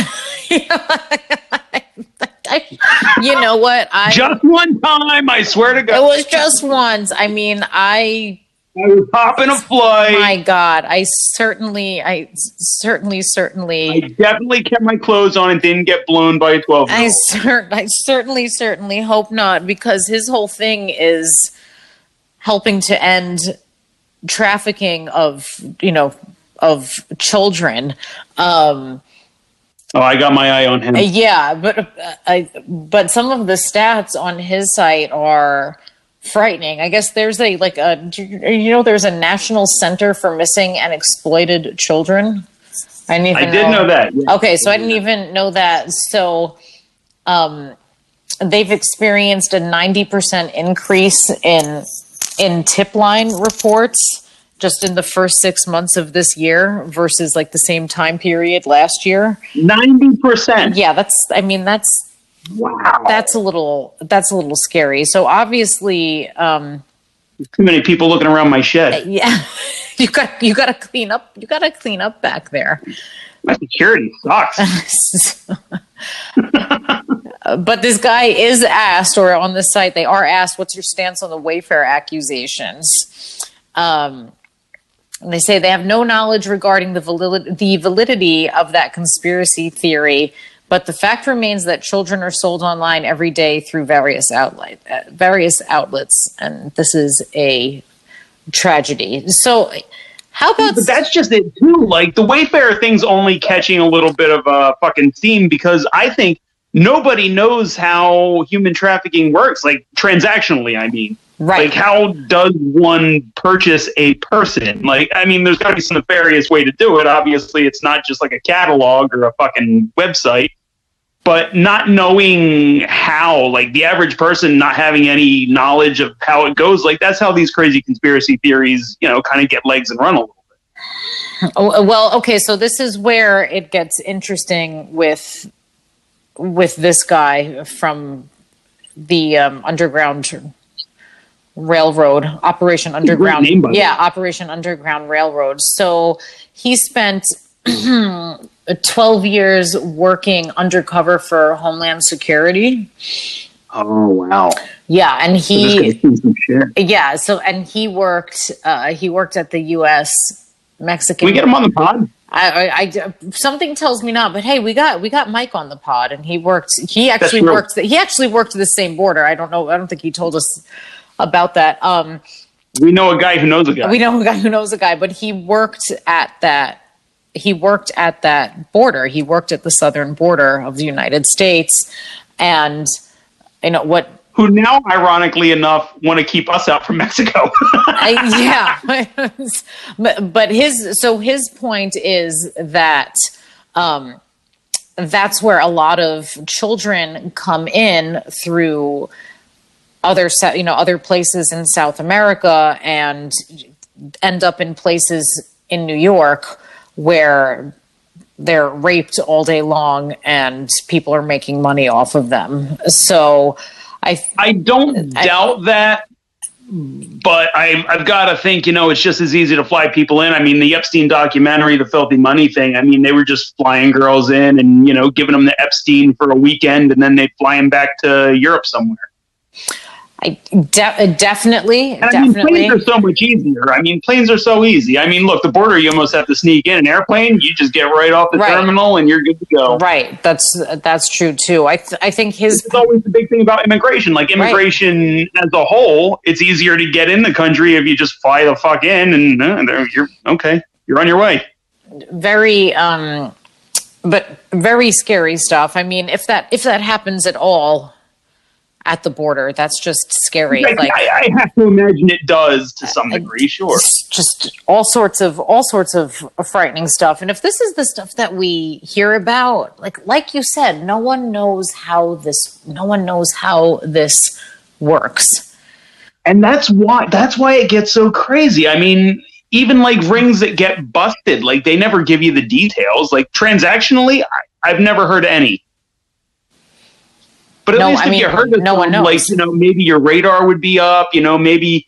Speaker 1: You know what? I
Speaker 2: Just one time, I swear to God, it
Speaker 1: was just once. I mean, I
Speaker 2: I was hopping a flight.
Speaker 1: my god i certainly i certainly
Speaker 2: I
Speaker 1: certainly
Speaker 2: definitely kept my clothes on and didn't get blown by a twelve.
Speaker 1: i cer- i certainly certainly hope not because his whole thing is helping to end trafficking of you know of children um
Speaker 2: Oh, I got my eye on him.
Speaker 1: yeah but uh, i but some of the stats on his site are frightening i guess there's a like a you know there's a national center for missing and exploited children i didn't
Speaker 2: I did know that. yeah.
Speaker 1: Okay, so I didn't even know that. So, um, they've experienced a ninety percent increase in in tip line reports just in the first six months of this year versus like the same time period last year.
Speaker 2: Ninety percent.
Speaker 1: Yeah, that's. I mean, that's
Speaker 2: Wow.
Speaker 1: that's a little that's a little scary. So obviously, um,
Speaker 2: Too many people looking around my shed.
Speaker 1: yeah, you got you got to clean up. You got to clean up back there.
Speaker 2: My security sucks.
Speaker 1: but this guy is asked, or on the site, they are asked, what's your stance on the Wayfair accusations? Um, and they say they have no knowledge regarding the, valid- the validity of that conspiracy theory, but the fact remains that children are sold online every day through various outlet, uh, various outlets, and this is a tragedy. So, how about?
Speaker 2: But that's just it too. Like the Wayfair thing's only catching a little bit of a fucking steam because I think nobody knows how human trafficking works, like transactionally. I mean.
Speaker 1: Right.
Speaker 2: Like, how does one purchase a person? Like, I mean, there's got to be some nefarious way to do it. Obviously, it's not just like a catalog or a fucking website, but not knowing how, like, the average person not having any knowledge of how it goes, like, that's how these crazy conspiracy theories, you know, kind of get legs and run a little bit.
Speaker 1: Oh, well, okay, so this is where it gets interesting with with this guy from the um, underground railroad operation underground
Speaker 2: name,
Speaker 1: yeah operation underground railroad so he spent 12 years working undercover for homeland security
Speaker 2: Oh, wow.
Speaker 1: yeah and he
Speaker 2: shit.
Speaker 1: yeah so and he worked uh, he worked at the us mexican
Speaker 2: Can we get him on the pod?
Speaker 1: I, I, I- something tells me not, but hey, we got we got Mike on the pod, and he worked. He actually worked. He actually worked the same border. I don't know. I don't think he told us about that. Um,
Speaker 2: We know a guy who knows a guy.
Speaker 1: we know a guy who knows a guy, but he worked at that. He worked at that border. He worked at the southern border of the United States, and you know what
Speaker 2: who now, ironically enough, want to keep us out from Mexico.
Speaker 1: I, yeah, but, but his so his point is that um, that's where a lot of children come in through other you know other places in South America and end up in places in New York where they're raped all day long and people are making money off of them. So I
Speaker 2: I don't
Speaker 1: I-
Speaker 2: doubt that, but I, I've got to think, you know, it's just as easy to fly people in. I mean, the Epstein documentary, the Filthy Money thing, I mean, they were just flying girls in and, you know, giving them the Epstein for a weekend and then they'd fly them back to Europe somewhere.
Speaker 1: I de- definitely,
Speaker 2: And I mean,
Speaker 1: definitely.
Speaker 2: planes are so much easier. I mean, planes are so easy. I mean, look, the border, you almost have to sneak in. An airplane, you just get right off the
Speaker 1: Right.
Speaker 2: terminal and you're good to go.
Speaker 1: Right. That's that's true too. I th- I think his
Speaker 2: It's always the big thing about immigration. Like immigration as a whole, it's easier to get in the country if you just fly the fuck in and uh, you're okay. You're on your way.
Speaker 1: very um but very scary stuff. I mean, if that if that happens at all at the border, that's just scary.
Speaker 2: Like,
Speaker 1: Like
Speaker 2: I, I have to imagine it does to uh, some degree. Sure.
Speaker 1: just all sorts of all sorts of uh, frightening stuff. And if this is the stuff that we hear about, like like you said, no one knows how this no one knows how this works.
Speaker 2: and that's why that's why it gets so crazy. I mean, even like rings that get busted, like they never give you the details. Like transactionally, I, I've never heard any. But at
Speaker 1: No,
Speaker 2: least
Speaker 1: I
Speaker 2: if
Speaker 1: mean,
Speaker 2: you heard of
Speaker 1: no one
Speaker 2: some, like you know, maybe your radar would be up. You know, maybe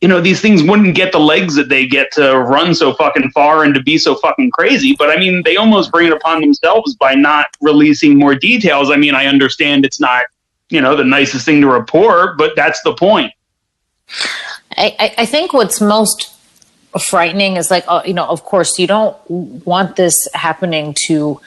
Speaker 2: you know these things wouldn't get the legs that they get to run so fucking far and to be so fucking crazy. But I mean, they almost bring it upon themselves by not releasing more details. I mean, I understand it's not you know the nicest thing to report, but that's the point.
Speaker 1: I, I- I think what's most frightening is like, uh, you know, of course, you don't want this happening to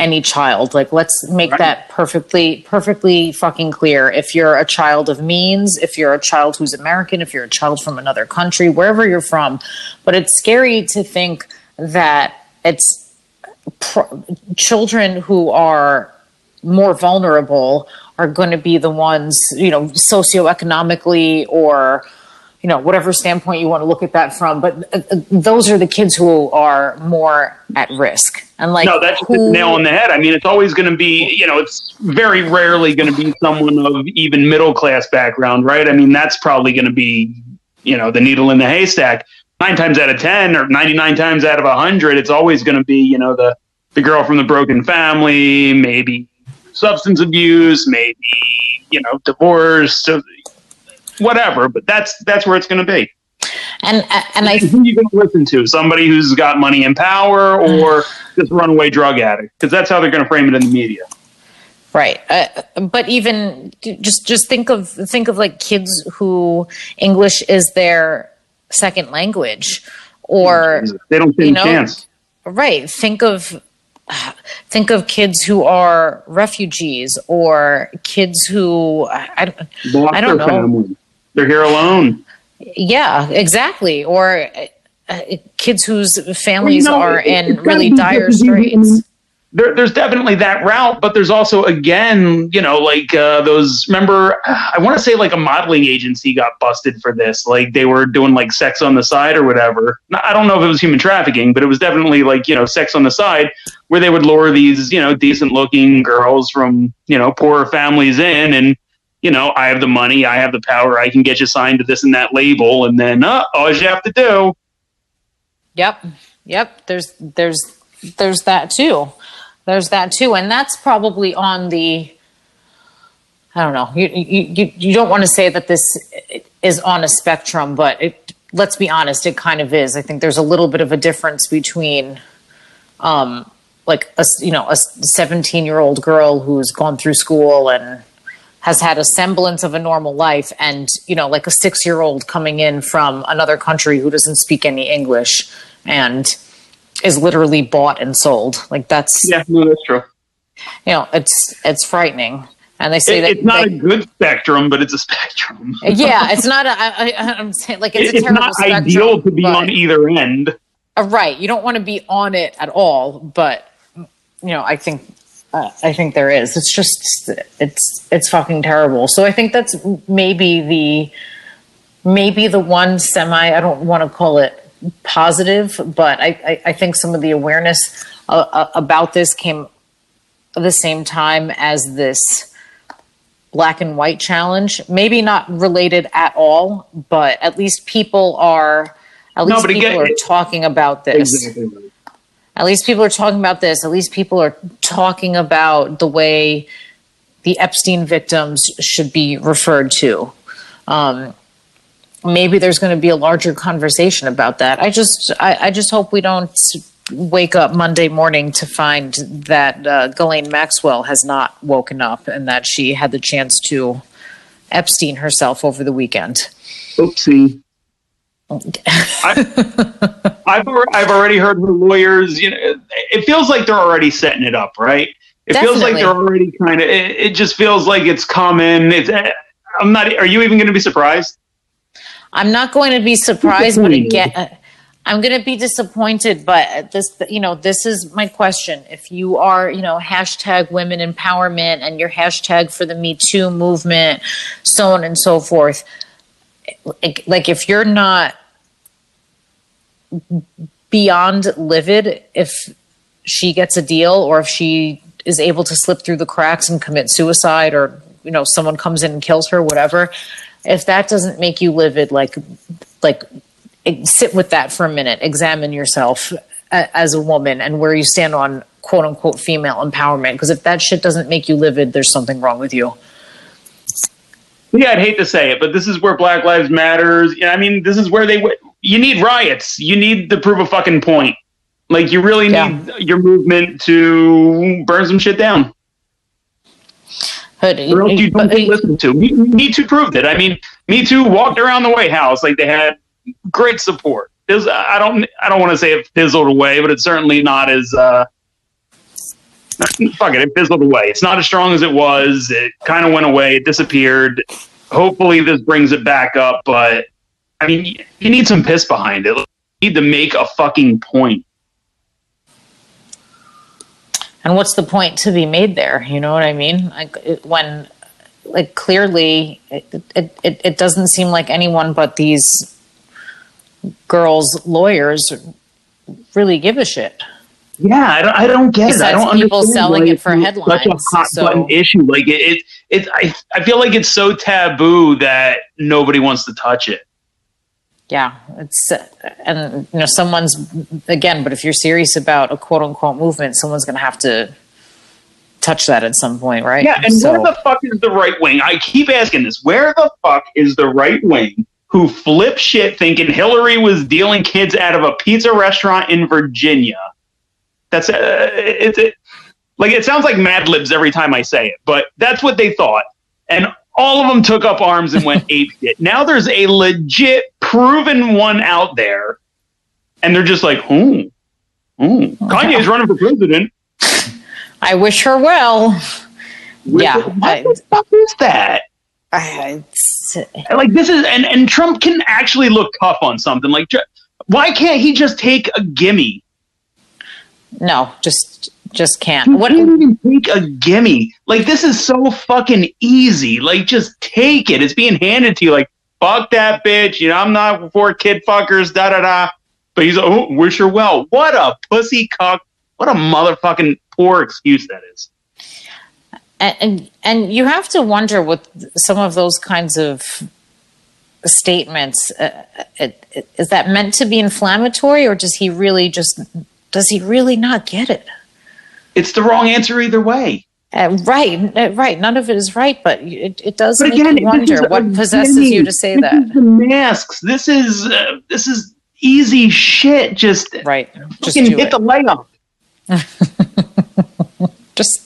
Speaker 1: any child. Like, let's make
Speaker 2: Right.
Speaker 1: that perfectly, perfectly fucking clear. If you're a child of means, if you're a child who's American, if you're a child from another country, wherever you're from, but it's scary to think that it's pr- children who are more vulnerable are going to be the ones, you know, socioeconomically or, you know, whatever standpoint you want to look at that from. But uh, uh, those are the kids who are more at risk. And like,
Speaker 2: No, that's just
Speaker 1: who-
Speaker 2: the nail on the head. I mean, it's always going to be, you know, it's very rarely going to be someone of even middle class background, right? I mean, that's probably going to be, you know, the needle in the haystack. Nine times out of 10 or 99 times out of 100, it's always going to be, you know, the, the girl from the broken family, maybe substance abuse, maybe, you know, divorce, whatever. But that's, that's where it's going to be.
Speaker 1: And and I
Speaker 2: who are you going to listen to? Somebody who's got money and power, or this runaway drug addict? Because that's how they're going to frame it in the media.
Speaker 1: Right, uh, but even just just think of think of like kids who English is their second language, or
Speaker 2: they don't stand
Speaker 1: you know,
Speaker 2: a chance.
Speaker 1: Right. Think of think of kids who are refugees or kids who I, I don't know.
Speaker 2: family. They're here alone.
Speaker 1: Yeah, exactly. Or uh, kids whose families
Speaker 2: Well, you know,
Speaker 1: are
Speaker 2: it-
Speaker 1: in really dire
Speaker 2: different. I mean,
Speaker 1: straits.
Speaker 2: There, there's definitely that route, but there's also again, you know, like uh, those. Remember, I want to say like a modeling agency got busted for this. Like they were doing like sex on the side or whatever. I don't know if it was human trafficking, but it was definitely like you know sex on the side, where they would lure these you know decent looking girls from you know poorer families in, and you know I have the money, I have the power, I can get you signed to this and that label, and then uh, all you have to do
Speaker 1: Yep. Yep. There's there's there's that too. There's that too, and that's probably on the. I don't know. You you you, you don't want to say that this is on a spectrum, but it, let's be honest, it kind of is. I think there's a little bit of a difference between, um, like a you know a 17 year old girl who's gone through school and has had a semblance of a normal life and you know like a six year old coming in from another country who doesn't speak any english and is literally bought and sold like that's
Speaker 2: yeah, no, that's true.
Speaker 1: you know it's it's frightening and they say
Speaker 2: It-
Speaker 1: that
Speaker 2: it's not
Speaker 1: they-
Speaker 2: a good spectrum, but it's a spectrum.
Speaker 1: yeah it's not a I, i'm saying like it's,
Speaker 2: It-
Speaker 1: a
Speaker 2: it's
Speaker 1: terrible
Speaker 2: not
Speaker 1: spectrum,
Speaker 2: ideal to be
Speaker 1: but-
Speaker 2: on either end.
Speaker 1: Uh, right you don't want to be on it at all but you know i think uh, i think there is. It's just it's it's fucking terrible. So i think that's maybe the maybe the one semi i don't want to call it positive but i i, I think some of the awareness uh, uh, about this came at the same time as this black and white challenge. Maybe not related at all but at least people are at least
Speaker 2: but
Speaker 1: people
Speaker 2: again,
Speaker 1: are talking about this at least people are talking about this. At least people are talking about the way the Epstein victims should be referred to. Um, maybe there's going to be a larger conversation about that. I just, I, I just hope we don't wake up Monday morning to find that uh, Ghislaine Maxwell has not woken up and that she had the chance to Epstein herself over the weekend.
Speaker 2: Oopsie. I, I've I've already heard her lawyers. You know, it feels like they're already setting it up, right? It feels like they're already kind of. It, it just feels like it's coming. It's. eh, I'm not. Are you even going to be surprised?
Speaker 1: I'm not going to be surprised, but
Speaker 2: Disappointed.
Speaker 1: again, uh, I'm going to be disappointed. But this, you know, this is my question. If you are, you know, hashtag women empowerment and your hashtag for the Me Too movement, so on and so forth, like, like if you're not beyond livid, if she gets a deal or if she is able to slip through the cracks and commit suicide or you know someone comes in and kills her whatever if that doesn't make you livid like like sit with that for a minute examine yourself as a woman and where you stand on quote unquote female empowerment because if that shit doesn't make you livid there's something wrong with you
Speaker 2: Yeah, I'd hate to say it, but this is where Black Lives Matters. Yeah, I mean, this is where they. w- You need riots. You need to prove a fucking point. Like you really
Speaker 1: Yeah.
Speaker 2: need your movement to burn some shit down.
Speaker 1: but,
Speaker 2: or else you don't
Speaker 1: but-
Speaker 2: get listened to. Me, Me Too proved it. I mean, Me Too walked around the White House like they had great support. There's, I don't, I don't want to say it fizzled away, but it's certainly not as. Uh, fuck it, it fizzled away. It's not as strong as it was. It kind of went away. It disappeared. Hopefully, this brings it back up. But I mean, you- need some piss behind it. You need to make a fucking point.
Speaker 1: and what's the point to be made there you know what i mean like it, when like clearly it, it, it, doesn't seem like anyone but these girls lawyers really give a shit
Speaker 2: Yeah, I don't, I don't get it. I don't
Speaker 1: people
Speaker 2: understand
Speaker 1: selling it for
Speaker 2: Such a
Speaker 1: headlines,
Speaker 2: hot
Speaker 1: so-
Speaker 2: button issue. Like it, it, it I, I feel like it's so taboo that nobody wants to touch it.
Speaker 1: Yeah it's and you know someone's again but if you're serious about a quote unquote movement someone's going to have to touch that at some point right
Speaker 2: Yeah, and
Speaker 1: So-
Speaker 2: where the fuck is the right wing? I keep asking this. Where the fuck is the right wing who flip shit thinking Hillary was dealing kids out of a pizza restaurant in Virginia. That's uh, it's it, like it sounds like Mad Libs every time I say it, but that's what they thought, and all of them took up arms and went ape shit. Now there's a legit, proven one out there, and they're just like, hmm, hmm. Kanye's running for president.
Speaker 1: I wish her well. Yeah,
Speaker 2: what
Speaker 1: I-
Speaker 2: the fuck is that?
Speaker 1: I, it's,
Speaker 2: like this is and and Trump can actually look tough on something like why can't he just take a gimme?
Speaker 1: no, just just can't.
Speaker 2: He
Speaker 1: What?
Speaker 2: can't even take a gimme. Like this is so fucking easy. Like just take it. It's being handed to you. Like fuck that bitch. You know I'm not for kid fuckers. Da da da. But he's oh wish her well. What a pussy cock. What a motherfucking poor excuse that is.
Speaker 1: and, and and you have to wonder with some of those kinds of statements uh, it, is that meant to be inflammatory or does he really just does he really not get it
Speaker 2: It's the wrong answer either way.
Speaker 1: uh, right uh, right none of it is right but it, it does
Speaker 2: But
Speaker 1: make
Speaker 2: again,
Speaker 1: you wonder
Speaker 2: is
Speaker 1: what
Speaker 2: a
Speaker 1: possesses
Speaker 2: gimme.
Speaker 1: you to say
Speaker 2: This
Speaker 1: that
Speaker 2: is the masks. This is uh, this is easy shit. Just
Speaker 1: right just do
Speaker 2: hit
Speaker 1: it
Speaker 2: the layup.
Speaker 1: just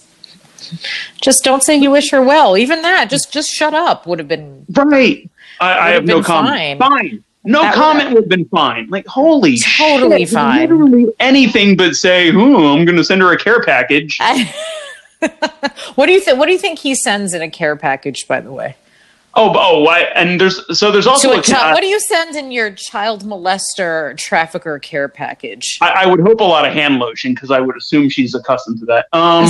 Speaker 1: just don't say you wish her well even that just just shut up would have been
Speaker 2: Right. I, I
Speaker 1: Would've
Speaker 2: have no
Speaker 1: been
Speaker 2: comment.
Speaker 1: fine.
Speaker 2: Fine. No
Speaker 1: That
Speaker 2: comment would have been fine. Like, holy
Speaker 1: Totally
Speaker 2: shit.
Speaker 1: fine.
Speaker 2: Literally anything but say, "Ooh, I'm going to send her a care package."
Speaker 1: what do you think what do you think he sends in a care package by the way
Speaker 2: Oh, oh, why? And there's so there's also
Speaker 1: a
Speaker 2: a,
Speaker 1: child, what do you send in your child molester trafficker care package?
Speaker 2: I, I would hope a lot of hand lotion because I would assume she's accustomed to that. Um,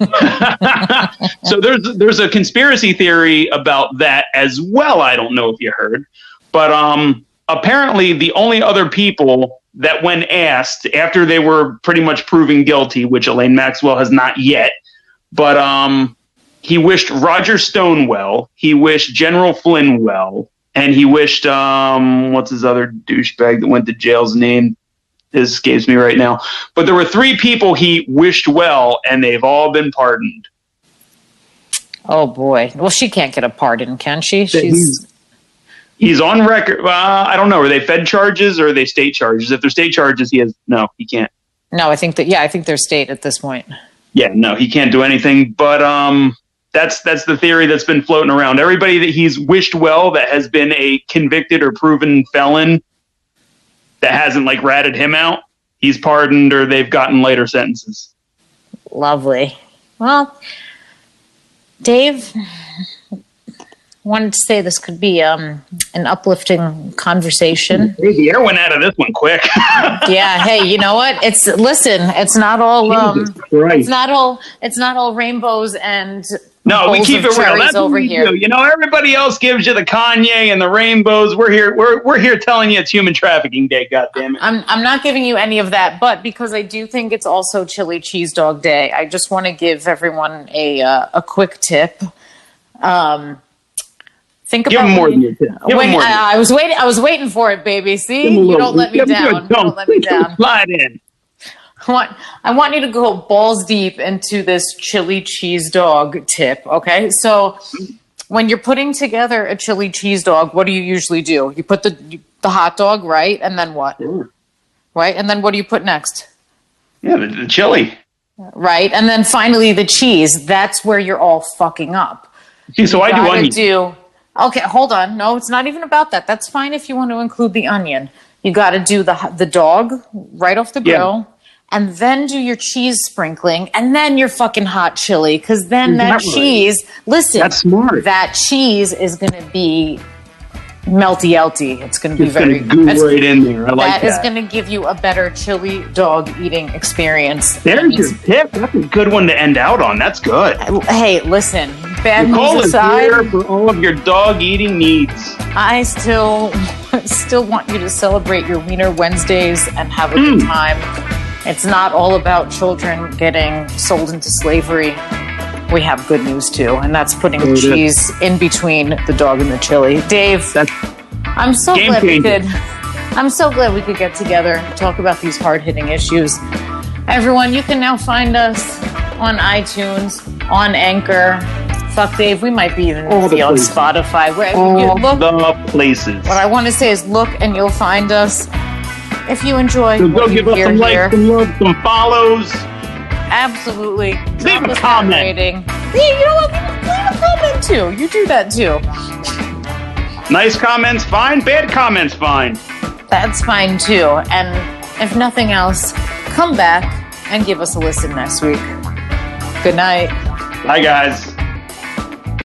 Speaker 2: so there's there's a conspiracy theory about that as well. I don't know if you heard, but um, apparently the only other people that when asked after they were pretty much proven guilty, which Ghislaine Maxwell has not yet, but um, he wished Roger Stone well, he wished General Flynn well, and he wished um, what's his other douchebag that went to jail's name this escapes me right now. But there were three people he wished well, and they've all been pardoned.
Speaker 1: Oh boy. Well, she can't get a pardon, can she? She's
Speaker 2: he's- on record. Well, I don't know. Are they Fed charges or are they state charges? If they're state charges, he has no. He can't.
Speaker 1: no. I think that yeah. I think they're state at this point.
Speaker 2: Yeah, no, he can't do anything. But um, that's that's the theory that's been floating around. Everybody that he's wished well that has been a convicted or proven felon that hasn't like ratted him out, he's pardoned or they've gotten later sentences.
Speaker 1: Lovely. Well, Dave wanted to say this could be um, an uplifting conversation.
Speaker 2: The air went out of this one quick.
Speaker 1: yeah. Hey, you know what? It's listen. It's not all. Um, it's not all. It's not all rainbows and.
Speaker 2: No, we keep it real. That's
Speaker 1: over here.
Speaker 2: do. You know, everybody else gives you the Kanye and the rainbows. We're here. We're we're here telling you it's Human Trafficking Day. God damn it!
Speaker 1: I'm I'm not giving you any of that, but because I do think it's also Chili Cheese Dog Day, I just want to give everyone a uh, a quick tip. Um, think
Speaker 2: Give
Speaker 1: about
Speaker 2: more
Speaker 1: when
Speaker 2: than. Give
Speaker 1: when-
Speaker 2: more. than uh,
Speaker 1: I, was waiting. I was waiting for it, baby. See,
Speaker 2: Give him a
Speaker 1: you
Speaker 2: little-
Speaker 1: don't let me
Speaker 2: give him a
Speaker 1: down. You don't let me down.
Speaker 2: Slide in.
Speaker 1: I want I want you to go balls deep into this chili cheese dog tip. Okay, so when you're putting together a chili cheese dog, what do you usually do? You put the the hot dog right, and then what? Right, and then what do you put next?
Speaker 2: Yeah, the, the chili.
Speaker 1: Right, and then finally the cheese. That's where you're all fucking up.
Speaker 2: See, so I do onion.
Speaker 1: do- okay, hold on. No, it's not even about that. That's fine if you want to include the onion. You got to do the the dog right off the
Speaker 2: Yeah.
Speaker 1: grill, and then do your cheese sprinkling, and then your fucking hot chili. Because then that,
Speaker 2: that
Speaker 1: cheese, listen,
Speaker 2: That's smart.
Speaker 1: That cheese is going to be melty elty. It's going to be
Speaker 2: It's
Speaker 1: very.
Speaker 2: goo right in there. I like
Speaker 1: that
Speaker 2: that.
Speaker 1: is going to give you a better chili dog eating experience.
Speaker 2: There's your tip. That's a good one to end out on. That's good.
Speaker 1: Hey, listen. Bad
Speaker 2: Nicole
Speaker 1: news
Speaker 2: is here for all of your dog eating needs.
Speaker 1: I still still want you to celebrate your Wiener Wednesdays and have a good
Speaker 2: Mm.
Speaker 1: time. It's not all about children getting sold into slavery. We have good news too, and that's putting
Speaker 2: Oh,
Speaker 1: the
Speaker 2: it is.
Speaker 1: cheese in between the dog and the chili. Dave,
Speaker 2: That's
Speaker 1: I'm so glad we could. I'm so glad we could get together and talk about these hard hitting issues. Everyone, you can now find us on iTunes, on Anchor. Fuck Dave, we might be even
Speaker 2: All
Speaker 1: be on
Speaker 2: places.
Speaker 1: Spotify. Where
Speaker 2: all
Speaker 1: you look,
Speaker 2: the places.
Speaker 1: What I want to say is look and you'll find us. If you enjoy
Speaker 2: So go give us some likes, some love, some follows.
Speaker 1: Absolutely.
Speaker 2: Leave
Speaker 1: drop
Speaker 2: a comment.
Speaker 1: Rating. Yeah, you know what? Leave a comment too. You do that too.
Speaker 2: Nice comments, fine. Bad comments, fine.
Speaker 1: That's fine too. And if nothing else, come back and give us a listen next week. Good night.
Speaker 2: Bye, guys.